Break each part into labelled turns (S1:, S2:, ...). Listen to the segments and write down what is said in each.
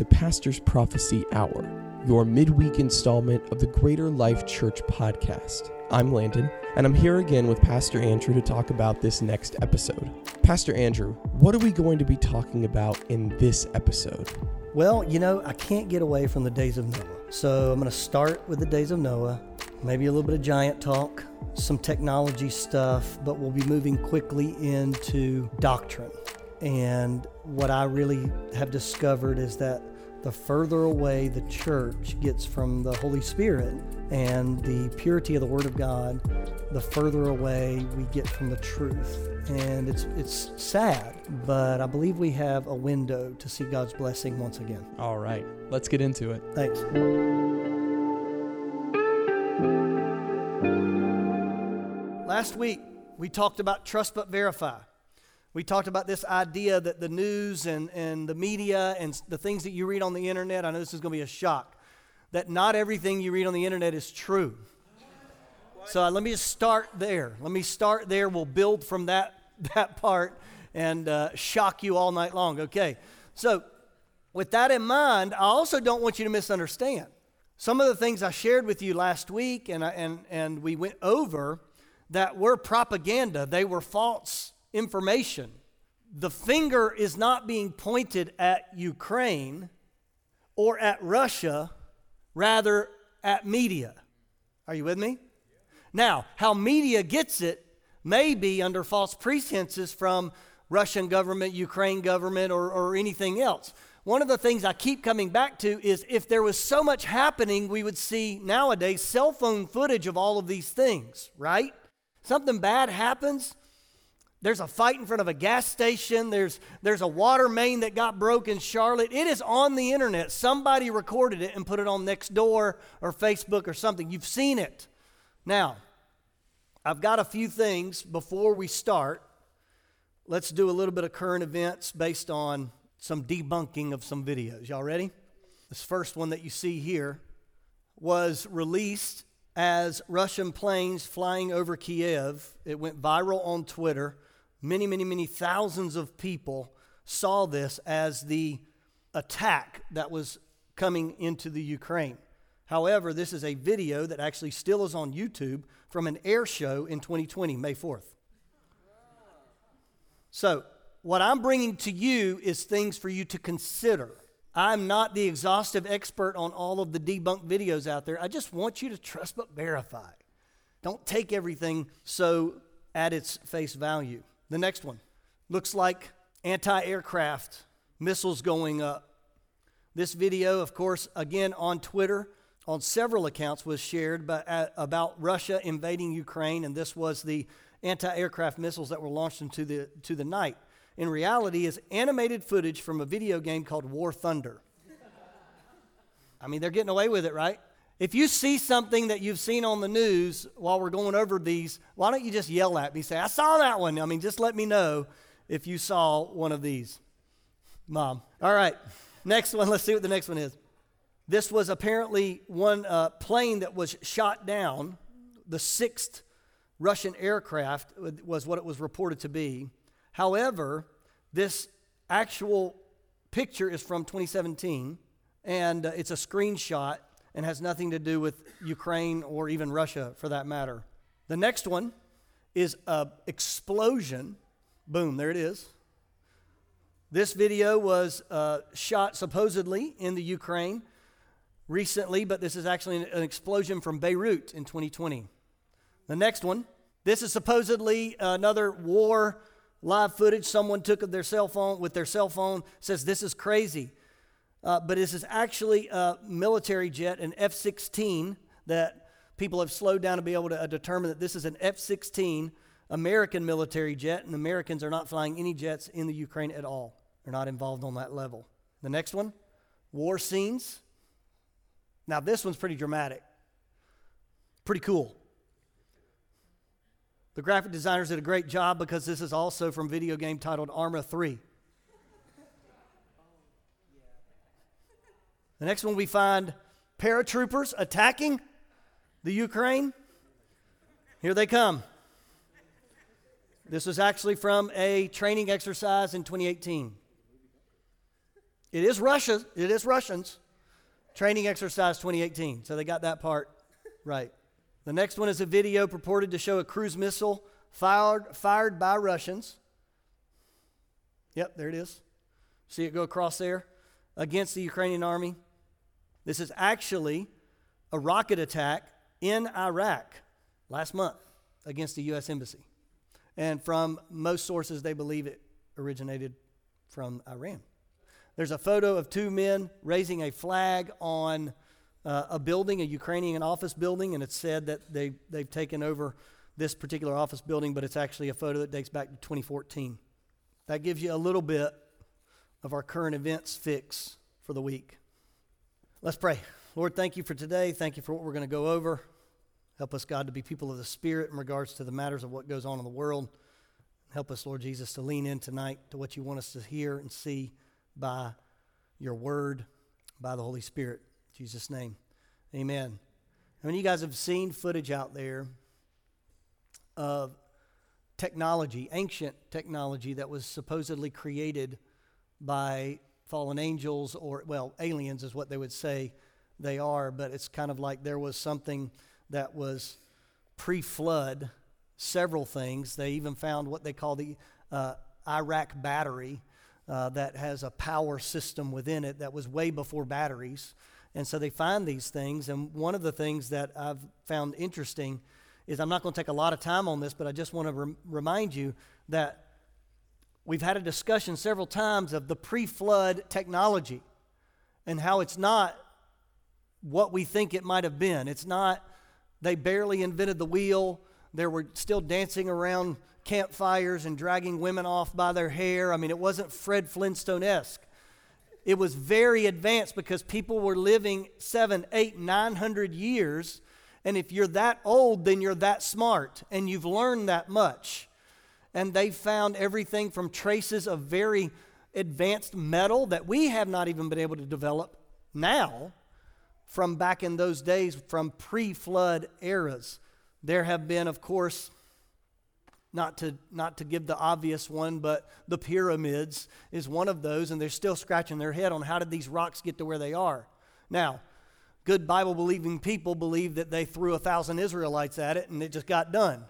S1: to Pastor's Prophecy Hour, your midweek installment of the Greater Life Church podcast. I'm Landon, and I'm here again with Pastor Andrew to talk about this next episode. Pastor Andrew, what are we going to be talking about in this episode?
S2: Well, you know, I can't get away from the days of Noah. So I'm going to start with the days of Noah, maybe a little bit of giant talk, some technology stuff, but we'll be moving quickly into doctrine. And what I really have discovered is that the further away the church gets from the Holy Spirit and the purity of the Word of God, the further away we get from the truth. And it's it's sad, but I believe we have a window to see God's blessing once again.
S1: All right, let's get into it.
S2: Thanks. Last week, we talked about trust but verify. We talked about this idea that the news and, and the media and the things that you read on the internet, I know this is going to be a shock, that not everything you read on the internet is true. So uh, let me just start there. Let me start there. We'll build from that, that part and uh, shock you all night long. Okay. So, with that in mind, I also don't want you to misunderstand. Some of the things I shared with you last week and, I, and, and we went over that were propaganda, they were false information. The finger is not being pointed at Ukraine or at Russia, rather at media. Are you with me? Now, how media gets it may be under false pretenses from Russian government, Ukraine government, or, or anything else. One of the things I keep coming back to is if there was so much happening, we would see nowadays cell phone footage of all of these things, right? Something bad happens, there's a fight in front of a gas station. There's, there's a water main that got broke in Charlotte. It is on the internet. Somebody recorded it and put it on Nextdoor or Facebook or something. You've seen it. Now, I've got a few things before we start. Let's do a little bit of current events based on some debunking of some videos. Y'all ready? This first one that you see here was released as Russian planes flying over Kiev. It went viral on Twitter. Many, many, many thousands of people saw this as the attack that was coming into the Ukraine. However, this is a video that actually still is on YouTube from an air show in 2020, May 4th. So, what I'm bringing to you is things for you to consider. I'm not the exhaustive expert on all of the debunked videos out there. I just want you to trust but verify. Don't take everything so at its face value. The next one looks like anti aircraft missiles going up. This video, of course, again on Twitter, on several accounts, was shared by, uh, about Russia invading Ukraine, and this was the anti aircraft missiles that were launched into the, to the night. In reality, is animated footage from a video game called War Thunder. I mean, they're getting away with it, right? If you see something that you've seen on the news while we're going over these, why don't you just yell at me? Say, I saw that one. I mean, just let me know if you saw one of these. Mom. All right. Next one. Let's see what the next one is. This was apparently one uh, plane that was shot down. The sixth Russian aircraft was what it was reported to be. However, this actual picture is from 2017, and uh, it's a screenshot and has nothing to do with Ukraine or even Russia for that matter. The next one is a explosion. Boom, there it is. This video was uh, shot supposedly in the Ukraine recently, but this is actually an explosion from Beirut in 2020. The next one, this is supposedly another war live footage someone took of their cell phone with their cell phone says this is crazy. Uh, but this is actually a military jet, an F 16, that people have slowed down to be able to uh, determine that this is an F 16 American military jet, and Americans are not flying any jets in the Ukraine at all. They're not involved on that level. The next one war scenes. Now, this one's pretty dramatic, pretty cool. The graphic designers did a great job because this is also from video game titled Arma 3. The next one we find paratroopers attacking the Ukraine. Here they come. This was actually from a training exercise in 2018. It is Russia. It is Russians. Training exercise 2018. So they got that part right. The next one is a video purported to show a cruise missile fired, fired by Russians. Yep, there it is. See it go across there against the Ukrainian army. This is actually a rocket attack in Iraq last month against the U.S. Embassy. And from most sources, they believe it originated from Iran. There's a photo of two men raising a flag on uh, a building, a Ukrainian office building, and it's said that they, they've taken over this particular office building, but it's actually a photo that dates back to 2014. That gives you a little bit of our current events fix for the week. Let's pray. Lord, thank you for today. Thank you for what we're going to go over. Help us, God, to be people of the Spirit in regards to the matters of what goes on in the world. Help us, Lord Jesus, to lean in tonight to what you want us to hear and see by your word, by the Holy Spirit. In Jesus' name, amen. I mean, you guys have seen footage out there of technology, ancient technology that was supposedly created by fallen angels or, well, aliens is what they would say they are, but it's kind of like there was something that was pre flood, several things. They even found what they call the uh, Iraq battery uh, that has a power system within it that was way before batteries. And so they find these things. And one of the things that I've found interesting is I'm not going to take a lot of time on this, but I just want to rem- remind you that we've had a discussion several times of the pre flood technology and how it's not what we think it might have been. It's not, they barely invented the wheel, they were still dancing around campfires and dragging women off by their hair. I mean, it wasn't Fred Flintstone esque. It was very advanced because people were living seven, eight, nine hundred years. And if you're that old, then you're that smart and you've learned that much. And they found everything from traces of very advanced metal that we have not even been able to develop now from back in those days, from pre flood eras. There have been, of course, not to, not to give the obvious one, but the pyramids is one of those, and they're still scratching their head on how did these rocks get to where they are. Now, good Bible believing people believe that they threw a thousand Israelites at it and it just got done.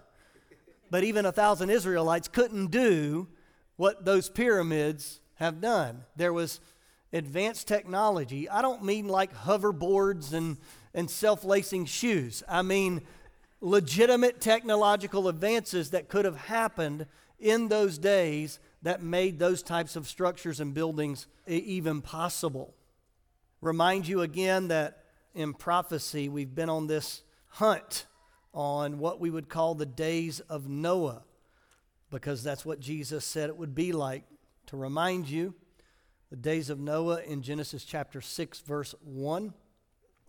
S2: But even a thousand Israelites couldn't do what those pyramids have done. There was advanced technology. I don't mean like hoverboards and, and self lacing shoes. I mean, legitimate technological advances that could have happened in those days that made those types of structures and buildings even possible. Remind you again that in prophecy, we've been on this hunt on what we would call the days of Noah, because that's what Jesus said it would be like. To remind you, the days of Noah in Genesis chapter 6, verse 1,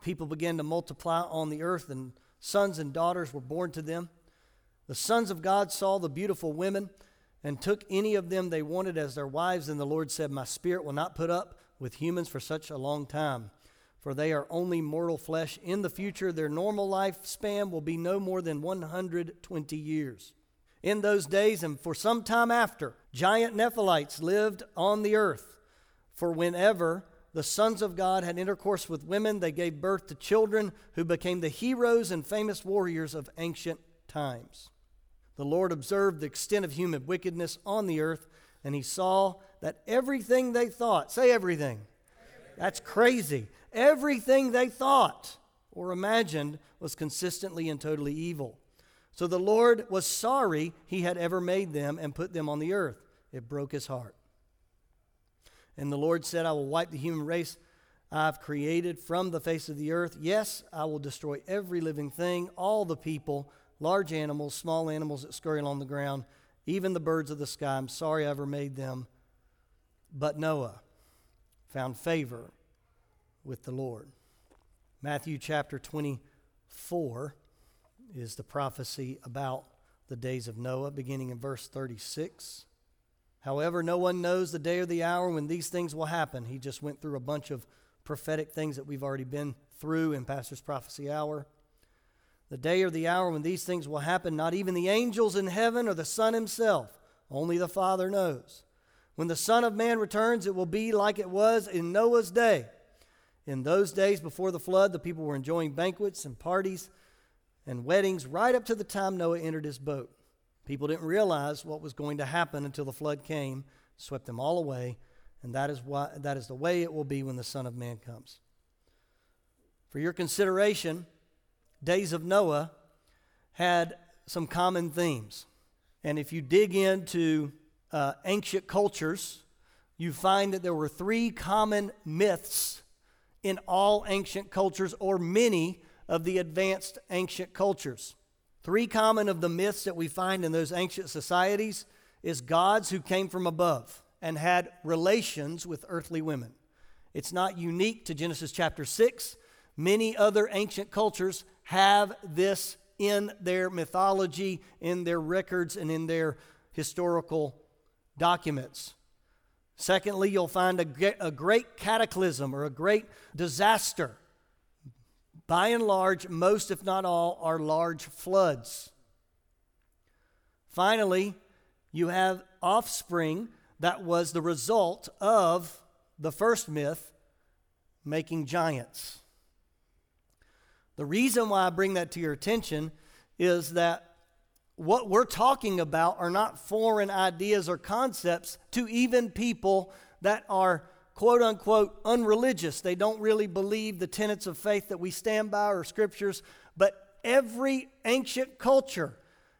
S2: people began to multiply on the earth and Sons and daughters were born to them. The sons of God saw the beautiful women and took any of them they wanted as their wives. And the Lord said, My spirit will not put up with humans for such a long time, for they are only mortal flesh. In the future, their normal lifespan will be no more than 120 years. In those days, and for some time after, giant Nephilites lived on the earth. For whenever the sons of God had intercourse with women. They gave birth to children who became the heroes and famous warriors of ancient times. The Lord observed the extent of human wickedness on the earth, and he saw that everything they thought, say everything, that's crazy. Everything they thought or imagined was consistently and totally evil. So the Lord was sorry he had ever made them and put them on the earth. It broke his heart. And the Lord said, I will wipe the human race I've created from the face of the earth. Yes, I will destroy every living thing, all the people, large animals, small animals that scurry along the ground, even the birds of the sky. I'm sorry I ever made them. But Noah found favor with the Lord. Matthew chapter 24 is the prophecy about the days of Noah, beginning in verse 36. However, no one knows the day or the hour when these things will happen. He just went through a bunch of prophetic things that we've already been through in Pastor's Prophecy Hour. The day or the hour when these things will happen, not even the angels in heaven or the Son himself, only the Father knows. When the Son of Man returns, it will be like it was in Noah's day. In those days before the flood, the people were enjoying banquets and parties and weddings right up to the time Noah entered his boat. People didn't realize what was going to happen until the flood came, swept them all away, and that is, why, that is the way it will be when the Son of Man comes. For your consideration, days of Noah had some common themes. And if you dig into uh, ancient cultures, you find that there were three common myths in all ancient cultures, or many of the advanced ancient cultures. Three common of the myths that we find in those ancient societies is gods who came from above and had relations with earthly women. It's not unique to Genesis chapter 6. Many other ancient cultures have this in their mythology, in their records, and in their historical documents. Secondly, you'll find a, a great cataclysm or a great disaster. By and large, most, if not all, are large floods. Finally, you have offspring that was the result of the first myth making giants. The reason why I bring that to your attention is that what we're talking about are not foreign ideas or concepts to even people that are quote unquote unreligious. They don't really believe the tenets of faith that we stand by or scriptures, but every ancient culture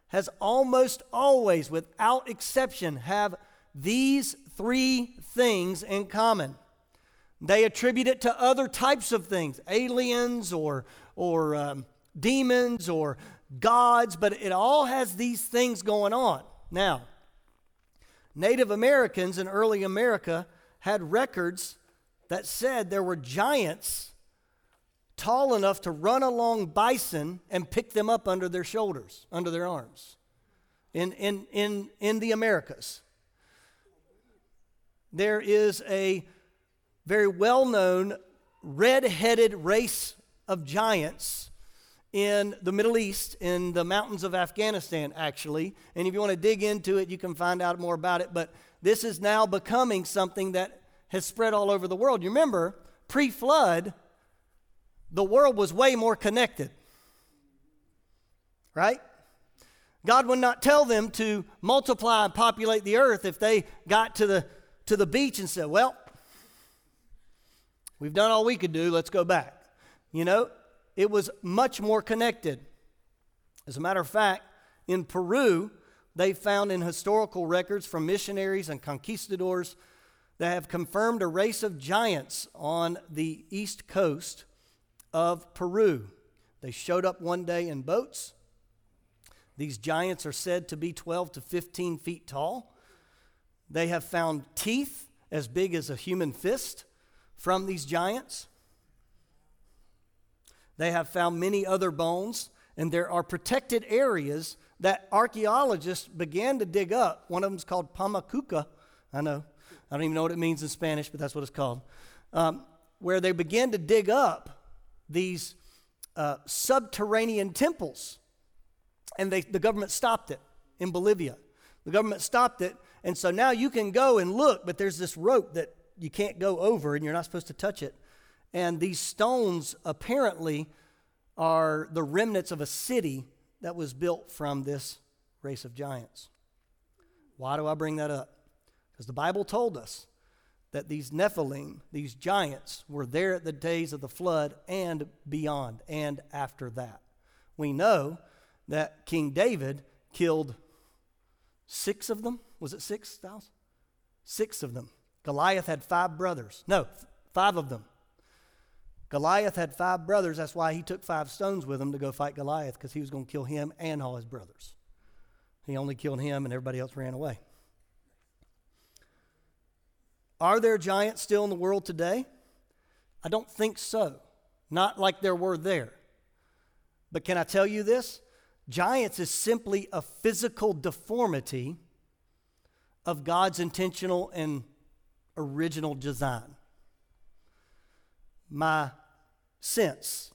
S2: has almost always, without exception, have these three things in common. They attribute it to other types of things, aliens or, or um, demons or gods, but it all has these things going on. Now, Native Americans in early America had records that said there were giants tall enough to run along bison and pick them up under their shoulders, under their arms, in, in, in, in the Americas. There is a very well known red headed race of giants in the Middle East, in the mountains of Afghanistan, actually. And if you want to dig into it, you can find out more about it. But this is now becoming something that has spread all over the world. You remember, pre flood, the world was way more connected. Right? God would not tell them to multiply and populate the earth if they got to the, to the beach and said, Well, we've done all we could do, let's go back. You know, it was much more connected. As a matter of fact, in Peru, they found in historical records from missionaries and conquistadors that have confirmed a race of giants on the east coast of Peru. They showed up one day in boats. These giants are said to be 12 to 15 feet tall. They have found teeth as big as a human fist from these giants. They have found many other bones, and there are protected areas that archaeologists began to dig up. One of them is called Pumapunku. I know. I don't even know what it means in Spanish, but that's what it's called. Um, where they began to dig up these uh, subterranean temples. And they, the government stopped it in Bolivia. The government stopped it. And so now you can go and look, but there's this rope that you can't go over and you're not supposed to touch it. And these stones apparently are the remnants of a city that was built from this race of giants. Why do I bring that up? Because the Bible told us that these Nephilim, these giants, were there at the days of the flood and beyond and after that. We know that King David killed six of them. Was it six thousand? Six of them. Goliath had five brothers. No, five of them. Goliath had five brothers. That's why he took five stones with him to go fight Goliath, because he was going to kill him and all his brothers. He only killed him, and everybody else ran away. Are there giants still in the world today? I don't think so. Not like there were there. But can I tell you this? Giants is simply a physical deformity of God's intentional and original design. My sense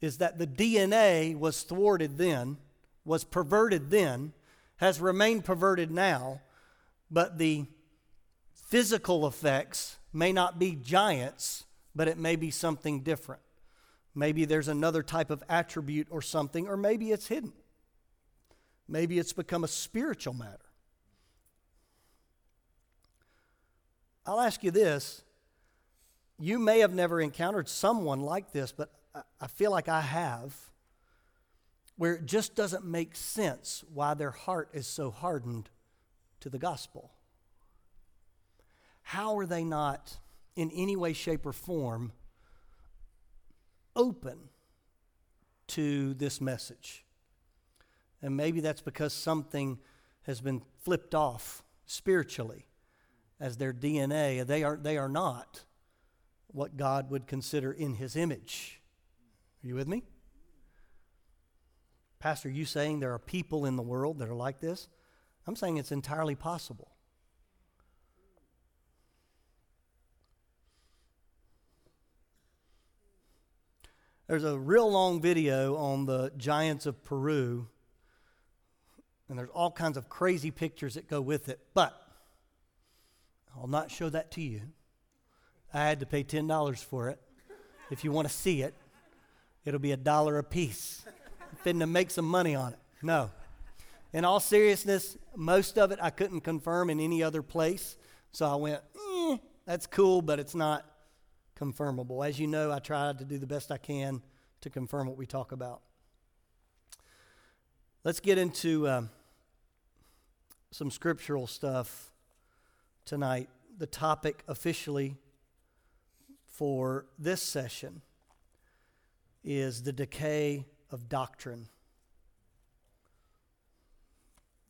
S2: is that the DNA was thwarted then, was perverted then, has remained perverted now, but the physical effects may not be giants, but it may be something different. Maybe there's another type of attribute or something, or maybe it's hidden. Maybe it's become a spiritual matter. I'll ask you this. You may have never encountered someone like this, but I feel like I have, where it just doesn't make sense why their heart is so hardened to the gospel. How are they not, in any way, shape, or form, open to this message? And maybe that's because something has been flipped off spiritually as their DNA. They are, they are not what God would consider in His image. Are you with me? Pastor, you saying there are people in the world that are like this? I'm saying it's entirely possible. There's a real long video on the giants of Peru, and there's all kinds of crazy pictures that go with it, but I'll not show that to you. I had to pay $10 for it. If you want to see it, it'll be a dollar a piece. Finna make some money on it. No. In all seriousness, most of it I couldn't confirm in any other place. So I went, eh, that's cool, but it's not confirmable. As you know, I tried to do the best I can to confirm what we talk about. Let's get into um, some scriptural stuff tonight. The topic officially for this session is the decay of doctrine.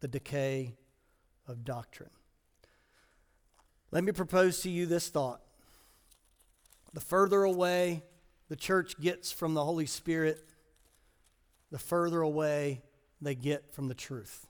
S2: The decay of doctrine. Let me propose to you this thought. The further away the church gets from the Holy Spirit, the further away they get from the truth.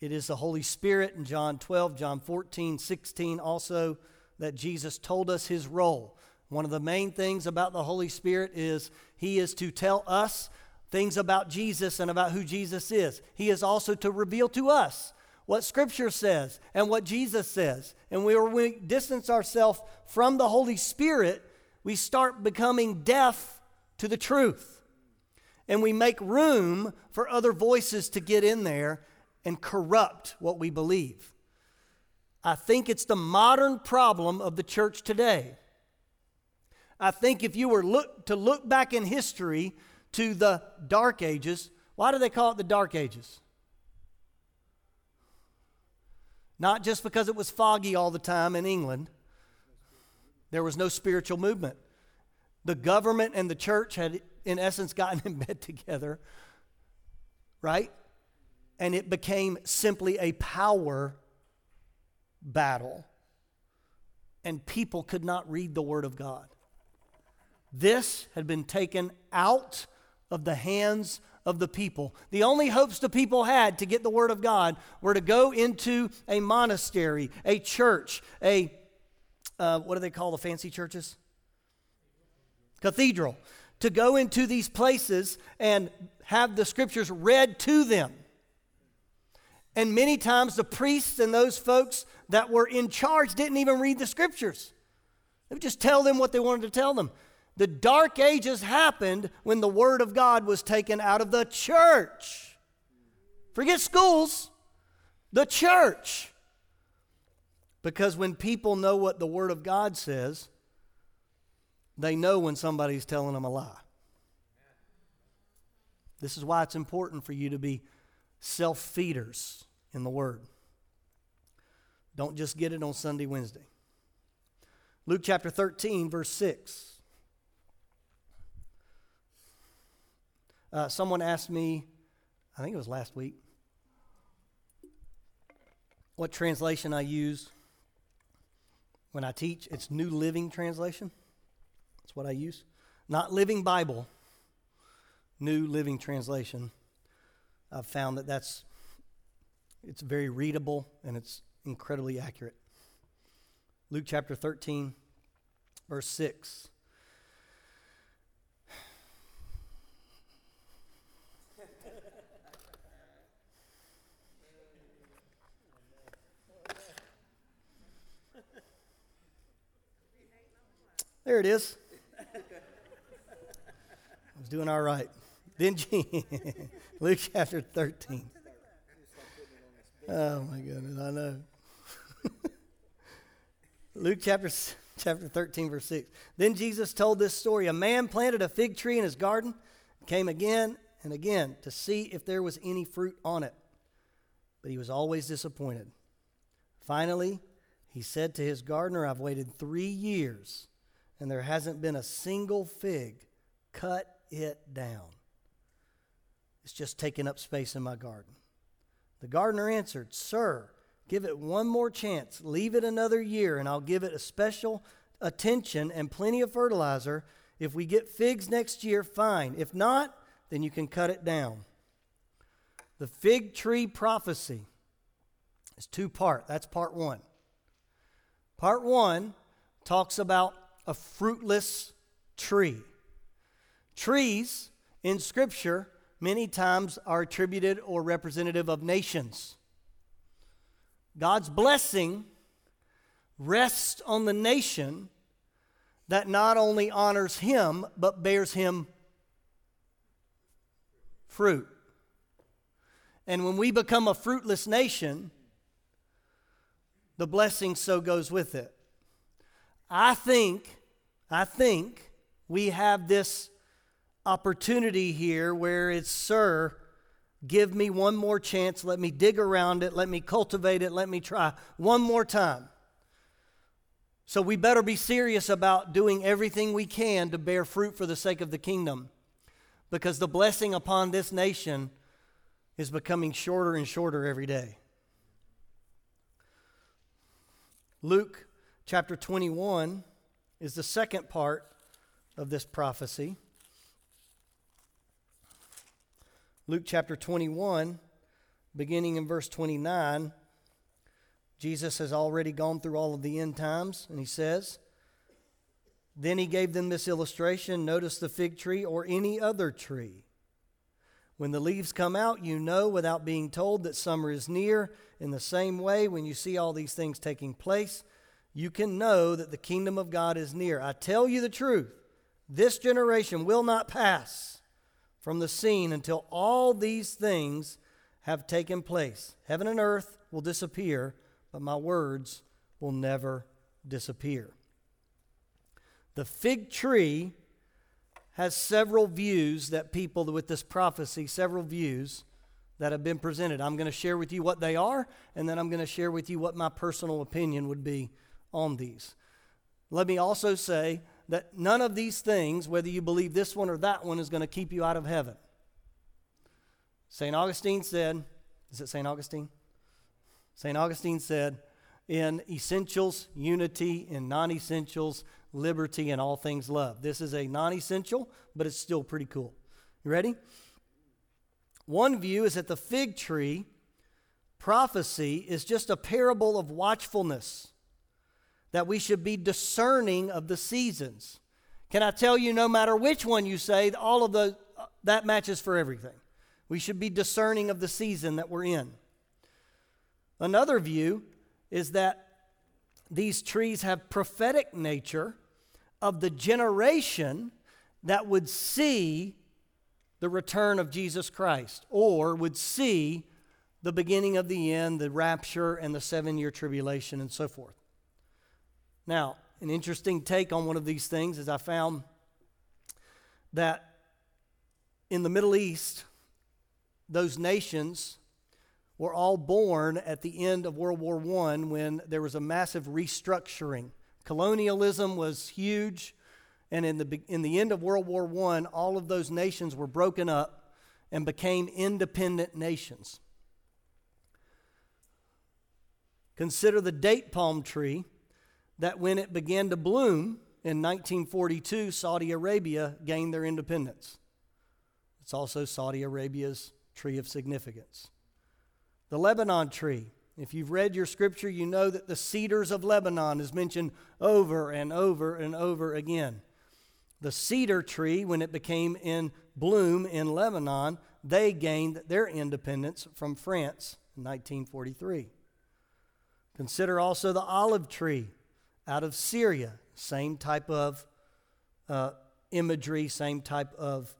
S2: It is the Holy Spirit in John 12, John 14, 16 also that Jesus told us his role. One of the main things about the Holy Spirit is he is to tell us things about Jesus and about who Jesus is. He is also to reveal to us what Scripture says and what Jesus says. And when we distance ourselves from the Holy Spirit, we start becoming deaf to the truth. And we make room for other voices to get in there and corrupt what we believe. I think it's the modern problem of the church today. I think if you were look, to look back in history to the Dark Ages, why do they call it the Dark Ages? Not just because it was foggy all the time in England, there was no spiritual movement. The government and the church had, in essence, gotten in bed together, right? And it became simply a power battle, and people could not read the Word of God. This had been taken out of the hands of the people. The only hopes the people had to get the Word of God were to go into a monastery, a church, a, uh, what do they call the fancy churches? Cathedral. To go into these places and have the scriptures read to them. And many times the priests and those folks that were in charge didn't even read the scriptures. They would just tell them what they wanted to tell them. The dark ages happened when the word of God was taken out of the church. Forget schools, the church. Because when people know what the word of God says, they know when somebody's telling them a lie. This is why it's important for you to be self feeders in the Word. Don't just get it on Sunday, Wednesday. Luke chapter 13, verse 6. Uh, someone asked me, I think it was last week, what translation I use when I teach. It's New Living Translation. That's what I use. Not Living Bible, New Living Translation. I've found that that's it's very readable and it's incredibly accurate. Luke chapter 13, verse 6. There it is. I was doing all right. Then Luke chapter 13. Oh my goodness, I know. Luke chapter, chapter 13, verse 6. Then Jesus told this story A man planted a fig tree in his garden, came again and again to see if there was any fruit on it. But he was always disappointed. Finally, he said to his gardener, I've waited three years, and there hasn't been a single fig. Cut it down. It's just taking up space in my garden. The gardener answered, Sir, give it one more chance. Leave it another year, and I'll give it a special attention and plenty of fertilizer. If we get figs next year, fine. If not, then you can cut it down. The fig tree prophecy is two part. That's part one. Part one talks about a fruitless tree. Trees in Scripture many times are attributed or representative of nations. God's blessing rests on the nation that not only honors Him, but bears Him fruit. And when we become a fruitless nation, the blessing so goes with it. I think, I think we have this opportunity here where it's, Sir, give me one more chance. Let me dig around it. Let me cultivate it. Let me try one more time. So we better be serious about doing everything we can to bear fruit for the sake of the kingdom because the blessing upon this nation is becoming shorter and shorter every day. Luke chapter 21 is the second part of this prophecy. Luke chapter 21, beginning in verse 29, Jesus has already gone through all of the end times, and he says, Then he gave them this illustration notice the fig tree or any other tree. When the leaves come out, you know without being told that summer is near. In the same way, when you see all these things taking place, you can know that the kingdom of God is near. I tell you the truth, this generation will not pass from the scene until all these things have taken place. Heaven and earth will disappear, but my words will never disappear. The fig tree has several views that people with this prophecy, several views that have been presented. I'm going to share with you what they are, and then I'm going to share with you what my personal opinion would be on these. Let me also say that none of these things, whether you believe this one or that one, is going to keep you out of heaven. St. Augustine said, is it St. Augustine? St. Augustine said, in essentials, unity, in non essentials, liberty, and all things love. This is a non essential, but it's still pretty cool. You ready? One view is that the fig tree prophecy is just a parable of watchfulness that we should be discerning of the seasons. Can I tell you, no matter which one you say, all of the that matches for everything. We should be discerning of the season that we're in. Another view is that these trees have prophetic nature of the generation that would see the return of Jesus Christ or would see the beginning of the end, the rapture, and the seven year tribulation, and so forth. Now, an interesting take on one of these things is I found that in the Middle East, those nations were all born at the end of World War I when there was a massive restructuring. Colonialism was huge, and in the, in the end of World War I, all of those nations were broken up and became independent nations. Consider the date palm tree that when it began to bloom in 1942, Saudi Arabia gained their independence. It's also Saudi Arabia's tree of significance. The Lebanon tree. If you've read your scripture, you know that the cedars of Lebanon is mentioned over and over and over again. The cedar tree, when it became in bloom in Lebanon, they gained their independence from France in 1943. Consider also the olive tree out of Syria, same type of uh, imagery, same type of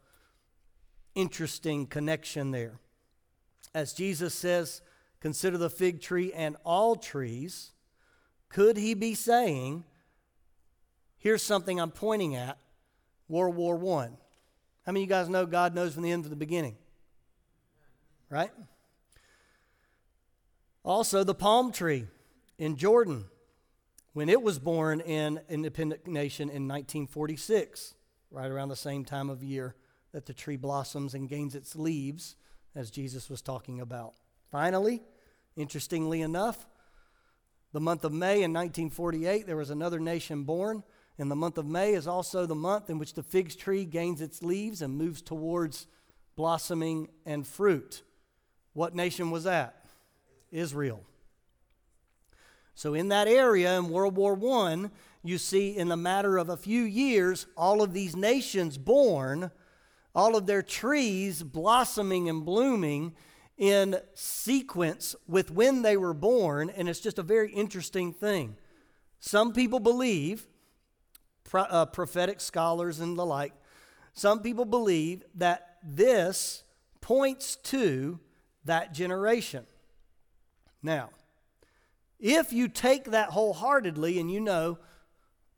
S2: interesting connection there. As Jesus says, consider the fig tree and all trees, could he be saying, here's something I'm pointing at World War I? How many of you guys know God knows from the end to the beginning? Right? Also, the palm tree in Jordan, when it was born in independent nation in 1946, right around the same time of year that the tree blossoms and gains its leaves, as Jesus was talking about. Finally, interestingly enough, the month of May in 1948, there was another nation born. And the month of May is also the month in which the fig tree gains its leaves and moves towards blossoming and fruit. What nation was that? Israel. So, in that area in World War I, you see in the matter of a few years, all of these nations born, all of their trees blossoming and blooming in sequence with when they were born, and it's just a very interesting thing. Some people believe, pro, uh, prophetic scholars and the like, some people believe that this points to that generation. Now, if you take that wholeheartedly and you know,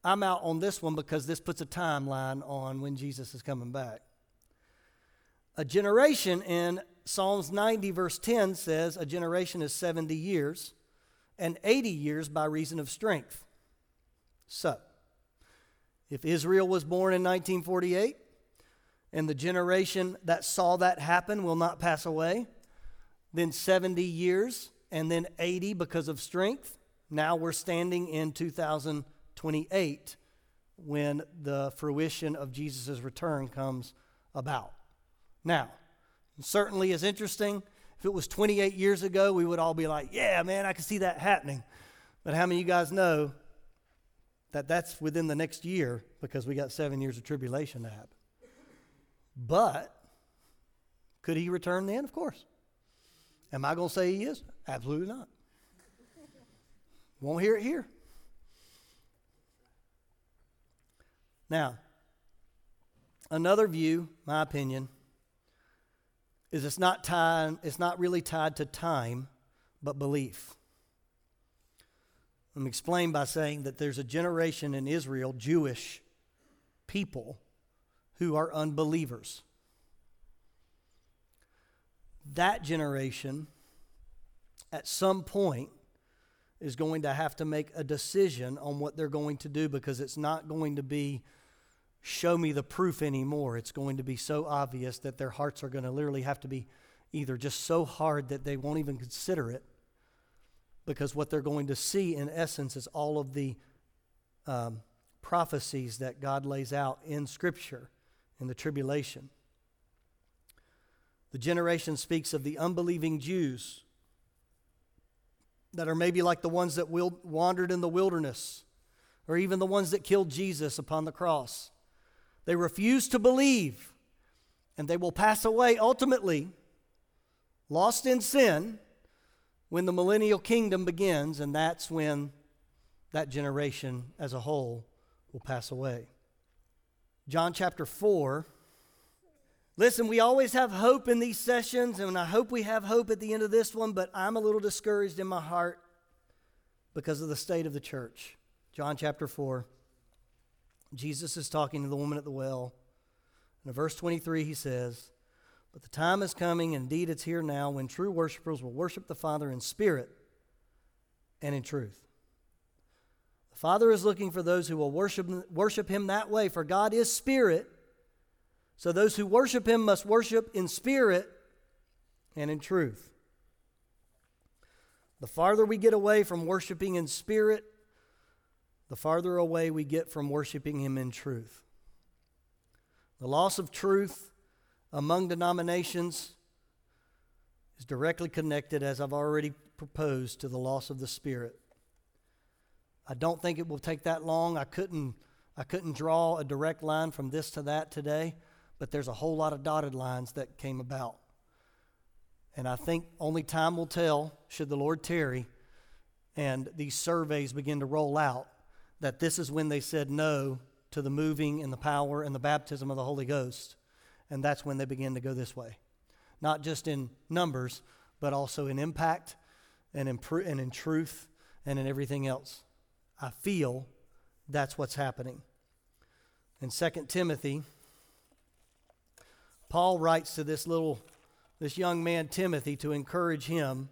S2: I'm out on this one because this puts a timeline on when Jesus is coming back. A generation in Psalms 90, verse 10 says, A generation is 70 years and 80 years by reason of strength. So, if Israel was born in 1948 and the generation that saw that happen will not pass away, then 70 years and then 80 because of strength. Now we're standing in 2028 when the fruition of Jesus' return comes about. Now, certainly is interesting. If it was 28 years ago, we would all be like, yeah, man, I can see that happening. But how many of you guys know that that's within the next year because we got seven years of tribulation to happen? But could he return then? Of course. Am I going to say he is? Absolutely not. Won't hear it here. Now, another view, my opinion, is it's not tied, it's not really tied to time, but belief. Let me explain by saying that there's a generation in Israel, Jewish people, who are unbelievers. That generation at some point is going to have to make a decision on what they're going to do because it's not going to be show me the proof anymore. It's going to be so obvious that their hearts are going to literally have to be either just so hard that they won't even consider it because what they're going to see in essence is all of the um, prophecies that God lays out in Scripture in the tribulation. The generation speaks of the unbelieving Jews that are maybe like the ones that wandered in the wilderness, or even the ones that killed Jesus upon the cross. They refuse to believe, and they will pass away ultimately, lost in sin, when the millennial kingdom begins, and that's when that generation as a whole will pass away. John chapter 4 Listen, we always have hope in these sessions, and I hope we have hope at the end of this one, but I'm a little discouraged in my heart because of the state of the church. John chapter 4. Jesus is talking to the woman at the well. In verse 23, he says, But the time is coming, indeed it's here now, when true worshipers will worship the Father in spirit and in truth. The Father is looking for those who will worship, worship him that way, for God is spirit so those who worship him must worship in spirit and in truth. The farther we get away from worshiping in spirit, the farther away we get from worshiping him in truth. The loss of truth among denominations is directly connected, as I've already proposed, to the loss of the spirit. I don't think it will take that long. I couldn't, I couldn't draw a direct line from this to that today but there's a whole lot of dotted lines that came about. And I think only time will tell, should the Lord tarry, and these surveys begin to roll out, that this is when they said no to the moving and the power and the baptism of the Holy Ghost. And that's when they begin to go this way. Not just in numbers, but also in impact and in, pr- and in truth and in everything else. I feel that's what's happening. In 2 Timothy, Paul writes to this little, this young man Timothy to encourage him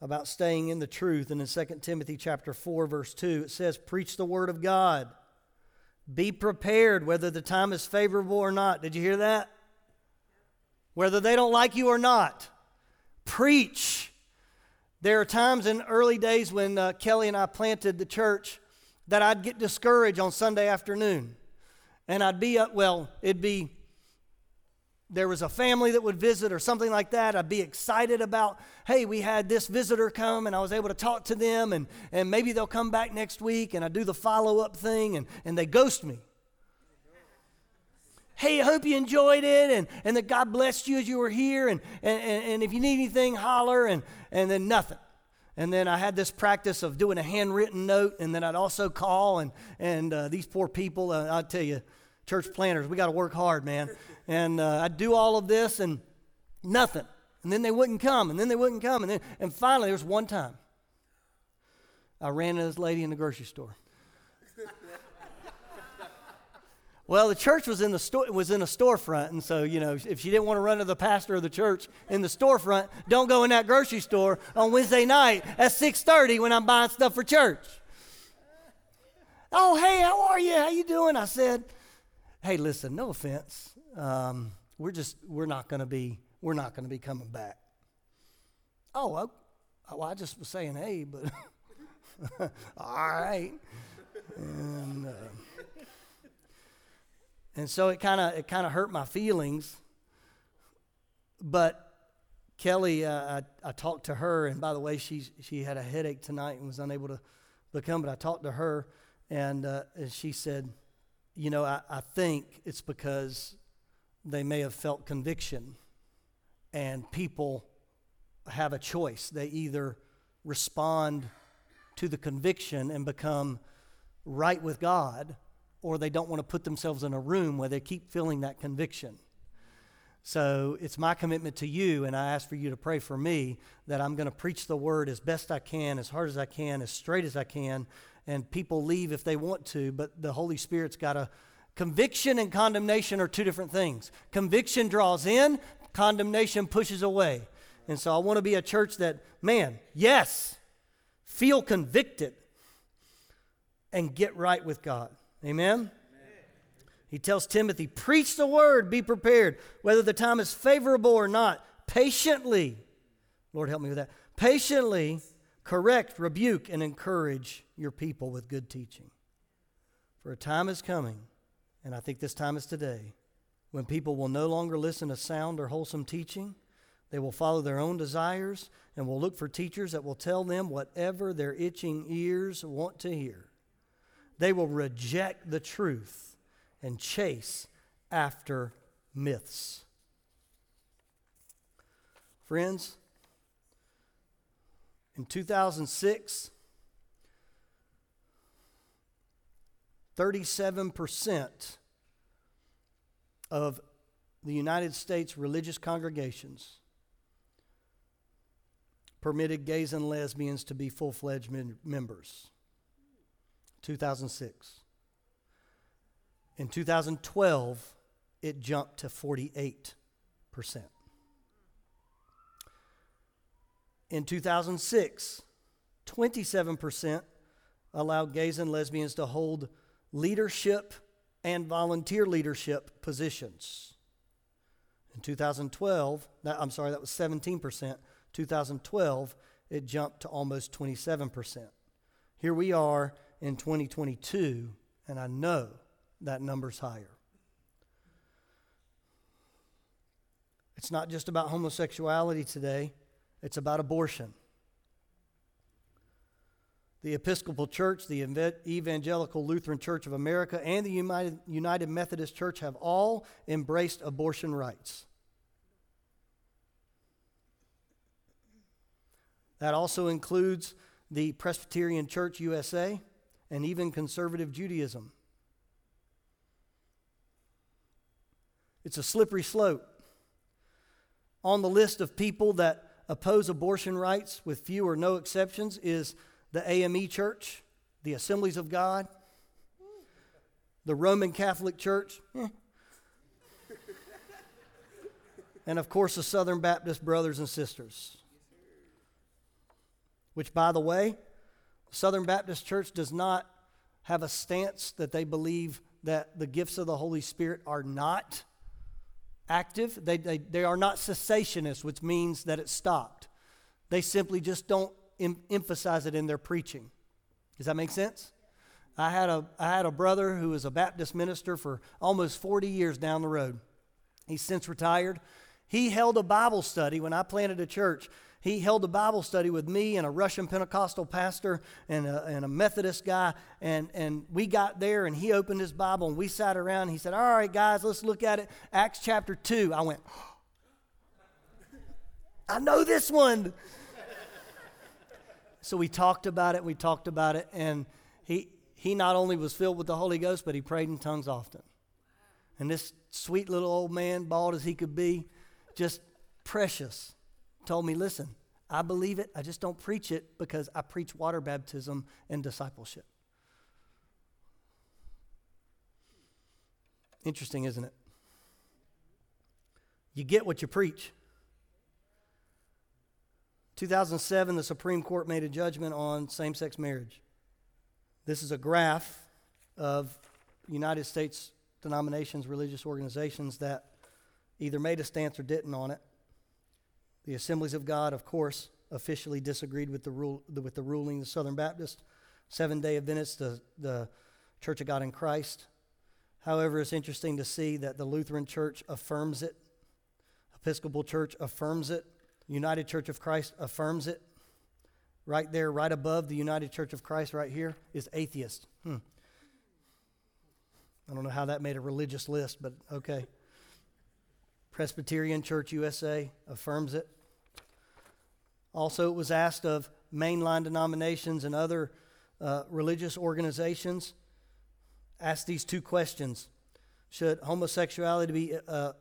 S2: about staying in the truth. And in 2 Timothy chapter 4, verse 2, it says, Preach the word of God. Be prepared whether the time is favorable or not. Did you hear that? Whether they don't like you or not. Preach. There are times in early days when uh, Kelly and I planted the church that I'd get discouraged on Sunday afternoon. And I'd be, up, well, it'd be there was a family that would visit or something like that, I'd be excited about, hey, we had this visitor come and I was able to talk to them and, and maybe they'll come back next week and I do the follow up thing and, and they ghost me. Hey, I hope you enjoyed it and, and that God blessed you as you were here and, and, and if you need anything, holler and, and then nothing. And then I had this practice of doing a handwritten note and then I'd also call and, and uh, these poor people, uh, I'll tell you, church planters, we got to work hard, man. And uh, I'd do all of this and nothing. And then they wouldn't come, and then they wouldn't come. And, then, and finally, there was one time I ran into this lady in the grocery store. Well, the church was in the store was in a storefront, and so you know if she didn't want to run to the pastor of the church in the storefront, don't go in that grocery store on Wednesday night at 6:30 when I'm buying stuff for church. Oh, hey, how are you? How you doing? I said, hey, listen, no offense. Um, we're just, we're not going to be, we're not going to be coming back. Oh, well, I just was saying, hey, but all right. And, uh, and so it kind of it kind of hurt my feelings. But Kelly, uh, I, I talked to her, and by the way, she she had a headache tonight and was unable to, to come. But I talked to her, and, uh, and she said, you know, I, I think it's because they may have felt conviction, and people have a choice. They either respond to the conviction and become right with God, or they don't want to put themselves in a room where they keep feeling that conviction. So it's my commitment to you, and I ask for you to pray for me that I'm going to preach the word as best I can, as hard as I can, as straight as I can, and people leave if they want to, but the Holy Spirit's got a conviction and condemnation are two different things. Conviction draws in, condemnation pushes away. And so I want to be a church that, man, yes, feel convicted and get right with God. Amen? He tells Timothy, preach the word, be prepared, whether the time is favorable or not, patiently. Lord, help me with that. Patiently correct, rebuke, and encourage your people with good teaching. For a time is coming, and I think this time is today, when people will no longer listen to sound or wholesome teaching. They will follow their own desires and will look for teachers that will tell them whatever their itching ears want to hear. They will reject the truth and chase after myths. Friends, in 2006, 37% of the United States religious congregations permitted gays and lesbians to be full fledged members. 2006. In 2012, it jumped to 48%. In 2006, 27% allowed gays and lesbians to hold leadership and volunteer leadership positions. In 2012, that, I'm sorry, that was 17%. 2012, it jumped to almost 27%. Here we are in 2022, and I know that number's higher. It's not just about homosexuality today. It's about abortion. The Episcopal Church, the Evangelical Lutheran Church of America, and the United, Methodist Church have all embraced abortion rights. That also includes the Presbyterian Church USA and even conservative Judaism. It's a slippery slope. On the list of people that oppose abortion rights with few or no exceptions is the AME Church, the Assemblies of God, the Roman Catholic Church, and of course the Southern Baptist brothers and sisters. Which, by the way, Southern Baptist Church does not have a stance that they believe that the gifts of the Holy Spirit are not active. They, they, they are not cessationists, which means that it stopped. They simply just don't em- emphasize it in their preaching. Does that make sense? I had, a, I had a brother who was a Baptist minister for almost 40 years down the road. He's since retired. He held a Bible study when I planted a church he held a Bible study with me and a Russian Pentecostal pastor and a, and a Methodist guy. And, and we got there and he opened his Bible and we sat around. And he said, All right, guys, let's look at it. Acts chapter 2. I went, I know this one. So we talked about it. We talked about it. And he, he not only was filled with the Holy Ghost, but he prayed in tongues often. And this sweet little old man, bald as he could be, just precious told me, listen, I believe it, I just don't preach it because I preach water baptism and discipleship. Interesting, isn't it? You get what you preach. 2007, the Supreme Court made a judgment on same sex marriage. This is a graph of United States denominations, religious organizations that either made a stance or didn't on it. The Assemblies of God, of course, officially disagreed with the, rule, with the ruling. The Southern Baptist, Seven day Adventists, the, the Church of God in Christ. However, it's interesting to see that the Lutheran Church affirms it, Episcopal Church affirms it, United Church of Christ affirms it. Right there, right above the United Church of Christ, right here, is atheist. Hmm. I don't know how that made a religious list, but okay. Presbyterian Church USA affirms it. Also, it was asked of mainline denominations and other uh, religious organizations, ask these two questions Should homosexuality be uh,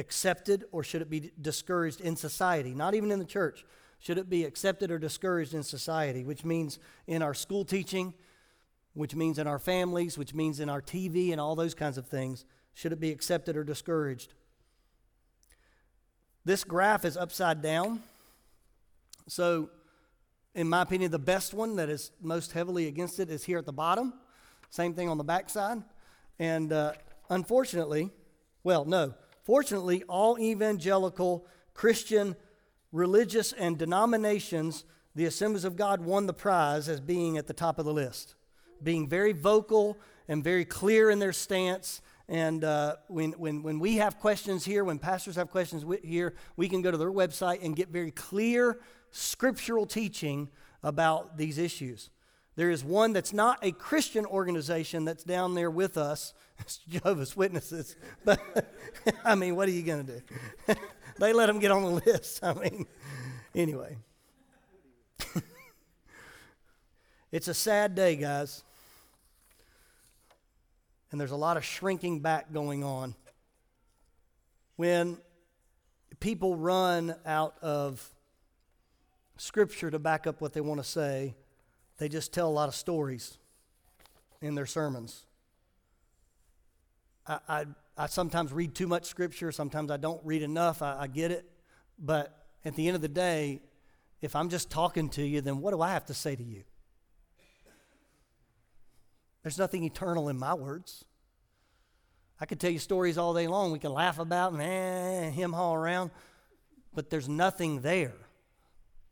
S2: accepted or should it be discouraged in society? Not even in the church. Should it be accepted or discouraged in society? Which means in our school teaching, which means in our families, which means in our TV and all those kinds of things. Should it be accepted or discouraged? This graph is upside down. So, in my opinion, the best one that is most heavily against it is here at the bottom. Same thing on the backside. And uh, unfortunately, well, no, fortunately, all evangelical Christian religious and denominations, the Assemblies of God won the prize as being at the top of the list, being very vocal and very clear in their stance. And uh, when, when, when we have questions here, when pastors have questions here, we can go to their website and get very clear scriptural teaching about these issues. There is one that's not a Christian organization that's down there with us. It's Jehovah's Witnesses. But, I mean, what are you going to do? they let them get on the list. I mean, anyway. it's a sad day, guys. And there's a lot of shrinking back going on. When people run out of scripture to back up what they want to say. They just tell a lot of stories in their sermons. I, I, I sometimes read too much scripture, sometimes I don't read enough. I, I get it. But at the end of the day, if I'm just talking to you, then what do I have to say to you? There's nothing eternal in my words. I could tell you stories all day long. We can laugh about and him haul around, but there's nothing there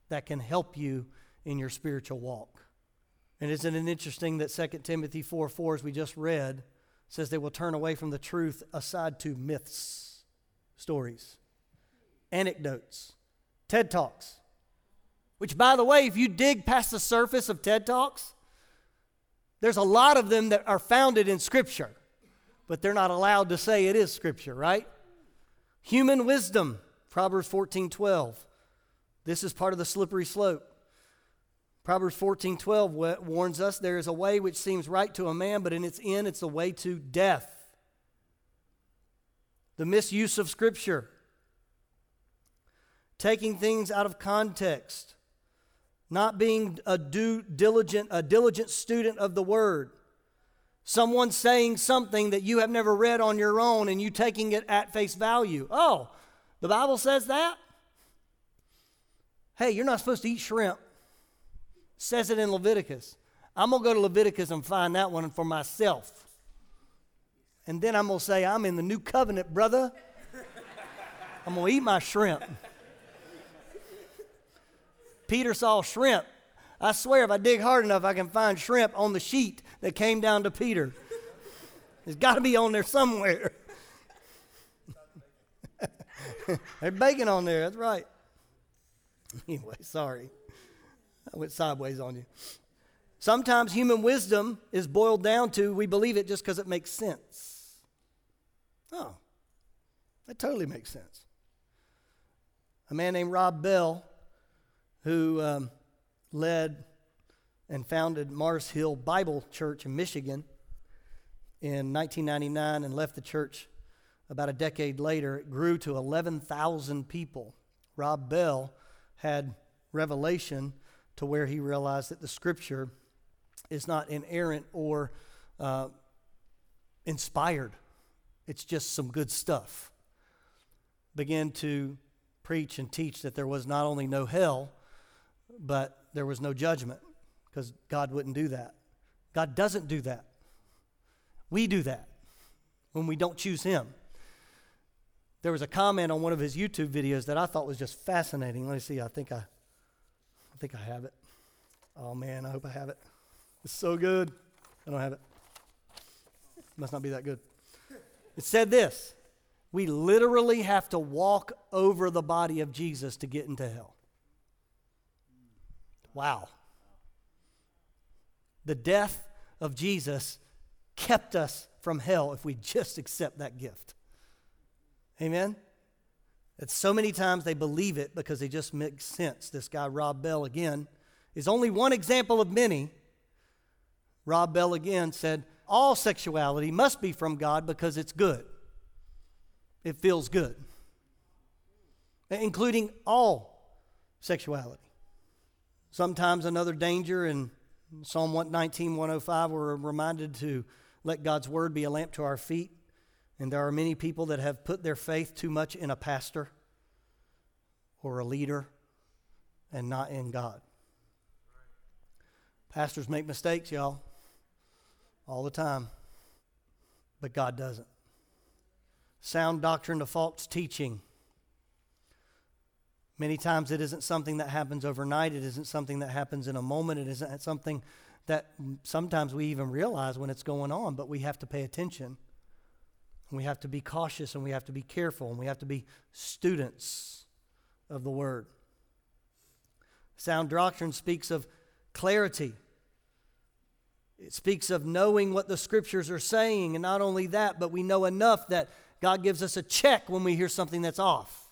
S2: that can help you in your spiritual walk. And isn't it interesting that 2 Timothy 4 4, as we just read, says they will turn away from the truth aside to myths, stories, anecdotes, TED Talks. Which, by the way, if you dig past the surface of TED Talks, there's a lot of them that are founded in Scripture, but they're not allowed to say it is Scripture, right? Human wisdom, Proverbs 14 12. This is part of the slippery slope. Proverbs 14 12 warns us there is a way which seems right to a man, but in its end, it's a way to death. the misuse of Scripture, taking things out of context, not being a due, diligent, a diligent student of the Word, someone saying something that you have never read on your own and you taking it at face value. Oh, the Bible says that? Hey, you're not supposed to eat shrimp. Says it in Leviticus. I'm going to go to Leviticus and find that one for myself. And then I'm going to say, I'm in the new covenant, brother. I'm going to eat my shrimp. Peter saw shrimp. I swear, if I dig hard enough, I can find shrimp on the sheet that came down to Peter. It's got to be on there somewhere. There's bacon on there, that's right. Anyway, sorry. I went sideways on you. Sometimes human wisdom is boiled down to we believe it just because it makes sense. Oh, that totally makes sense. A man named Rob Bell, who um, led and founded Mars Hill Bible Church in Michigan in 1999 and left the church about a decade later. It grew to 11,000 people. Rob Bell had revelation to where he realized that the scripture is not inerrant or uh, inspired, it's just some good stuff. Began to preach and teach that there was not only no hell, but there was no judgment because God wouldn't do that. God doesn't do that. We do that when we don't choose Him. There was a comment on one of his YouTube videos that I thought was just fascinating. Let me see. I think I, I think I have it. Oh man, I hope I have it. It's so good. I don't have it. it must not be that good. It said this We literally have to walk over the body of Jesus to get into hell. Wow. The death of Jesus kept us from hell if we just accept that gift. Amen? That so many times they believe it because they just make sense. This guy, Rob Bell, again, is only one example of many. Rob Bell again said, All sexuality must be from God because it's good. It feels good, including all sexuality. Sometimes another danger in Psalm 119, 105, we're reminded to let God's word be a lamp to our feet and there are many people that have put their faith too much in a pastor or a leader and not in God. Pastors make mistakes, y'all, all the time, but God doesn't. Sound doctrine to false teaching. Many times it isn't something that happens overnight. It isn't something that happens in a moment. It isn't something that sometimes we even realize when it's going on, but we have to pay attention we have to be cautious and we have to be careful and we have to be students of the Word. Sound doctrine speaks of clarity. It speaks of knowing what the scriptures are saying, and not only that, but we know enough that God gives us a check when we hear something that's off.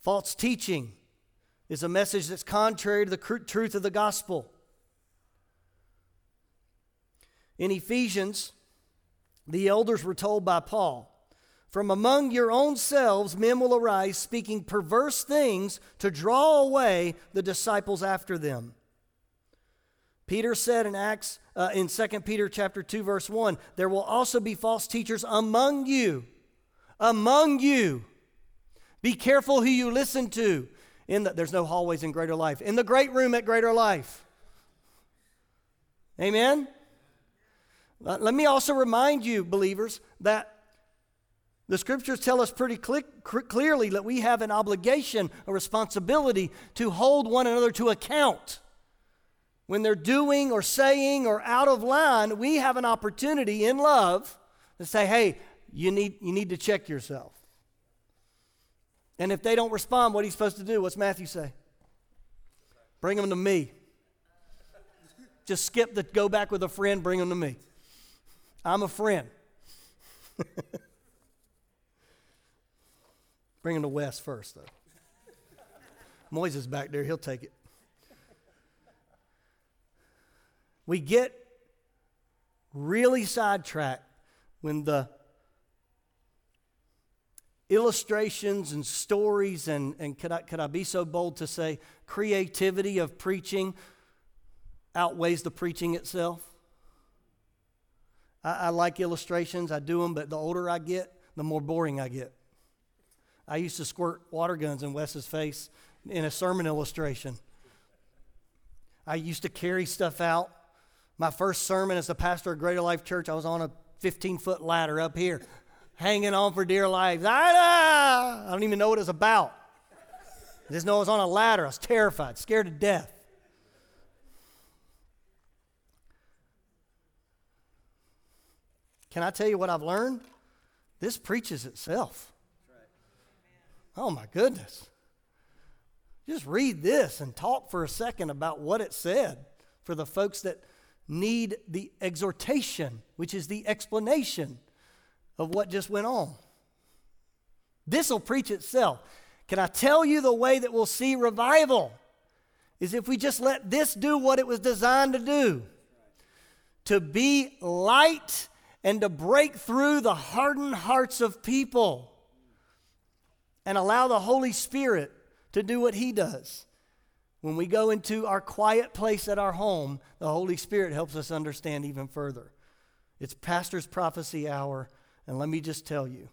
S2: False teaching is a message that's contrary to the truth of the gospel. In Ephesians, the elders were told by Paul, From among your own selves men will arise speaking perverse things to draw away the disciples after them. Peter said in Acts uh, in 2 Peter chapter 2 verse 1, there will also be false teachers among you. Among you. Be careful who you listen to. In the, there's no hallways in greater life. In the great room at greater life. Amen. Let me also remind you, believers, that the scriptures tell us pretty cl- clearly that we have an obligation, a responsibility to hold one another to account. When they're doing or saying or out of line, we have an opportunity in love to say, hey, you need, you need to check yourself. And if they don't respond, what are you supposed to do? What's Matthew say? Bring them to me. Just skip the go back with a friend, bring them to me. I'm a friend. Bring him to Wes first, though. Moises back there, he'll take it. We get really sidetracked when the illustrations and stories and, and could, I, could I be so bold to say creativity of preaching outweighs the preaching itself? I, I like illustrations, I do them, but the older I get, the more boring I get. I used to squirt water guns in Wes's face in a sermon illustration. I used to carry stuff out. My first sermon as a pastor of Greater Life Church, I was on a 15 foot ladder up here, hanging on for dear life. I don't even know what it's about. I just know I was on a ladder. I was terrified, scared to death. Can I tell you what I've learned? This preaches itself. Oh my goodness. Just read this and talk for a second about what it said for the folks that need the exhortation, which is the explanation of what just went on. This will preach itself. Can I tell you the way that we'll see revival? Is if we just let this do what it was designed to do to be light and to break through the hardened hearts of people and allow the Holy Spirit to do what He does. When we go into our quiet place at our home, the Holy Spirit helps us understand even further. It's Pastor's Prophecy Hour, and let me just tell you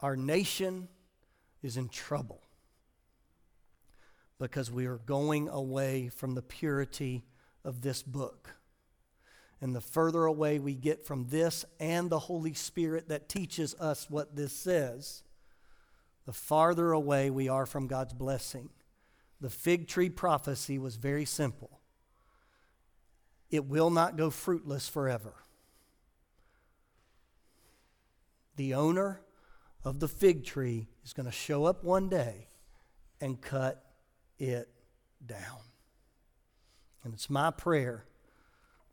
S2: our nation is in trouble because we are going away from the purity of this book. And the further away we get from this and the Holy Spirit that teaches us what this says, the farther away we are from God's blessing. The fig tree prophecy was very simple it will not go fruitless forever. The owner of the fig tree is going to show up one day and cut it down. And it's my prayer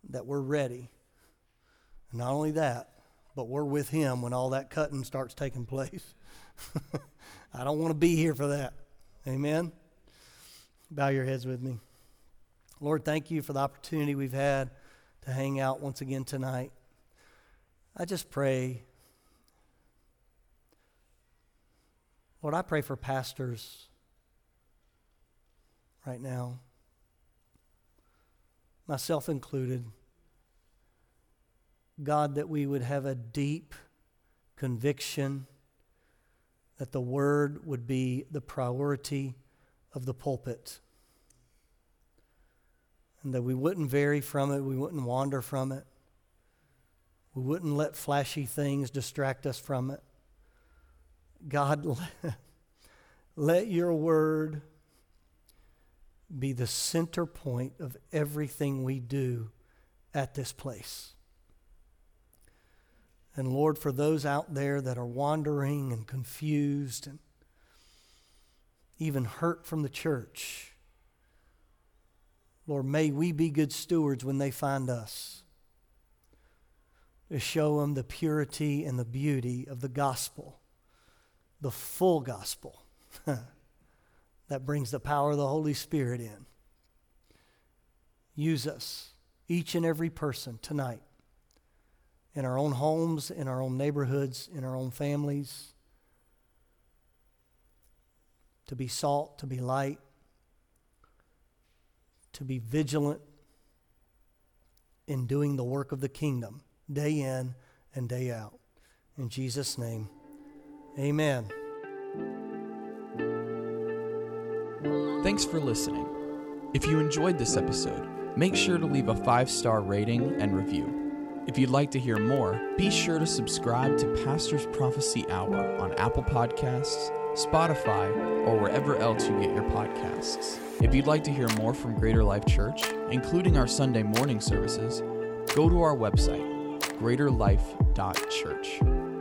S2: that we're ready. Not only that, but we're with Him when all that cutting starts taking place. I don't want to be here for that. Amen. Bow your heads with me. Lord, thank you for the opportunity we've had to hang out once again tonight. I just pray, Lord, I pray for pastors right now, myself included. God, that we would have a deep conviction that the word would be the priority of the pulpit. And that we wouldn't vary from it, we wouldn't wander from it. We wouldn't let flashy things distract us from it. God, let, your word be the center point of everything we do at this place. And Lord, for those out there that are wandering and confused and even hurt from the church, Lord, may we be good stewards when they find us to show them the purity and the beauty of the gospel, the full gospel that brings the power of the Holy Spirit in. Use us, each and every person tonight in our own homes, in our own neighborhoods, in our own families, to be salt, to be light, to be vigilant in doing the work of the kingdom day in and day out. In Jesus' name, amen.
S1: Thanks for listening. If you enjoyed this episode, make sure to leave a five star rating and review. If you'd like to hear more, be sure to subscribe to Pastor's Prophecy Hour on Apple Podcasts, Spotify, or wherever else you get your podcasts. If you'd like to hear more from Greater Life Church, including our Sunday morning services, go to our website, greaterlife.church.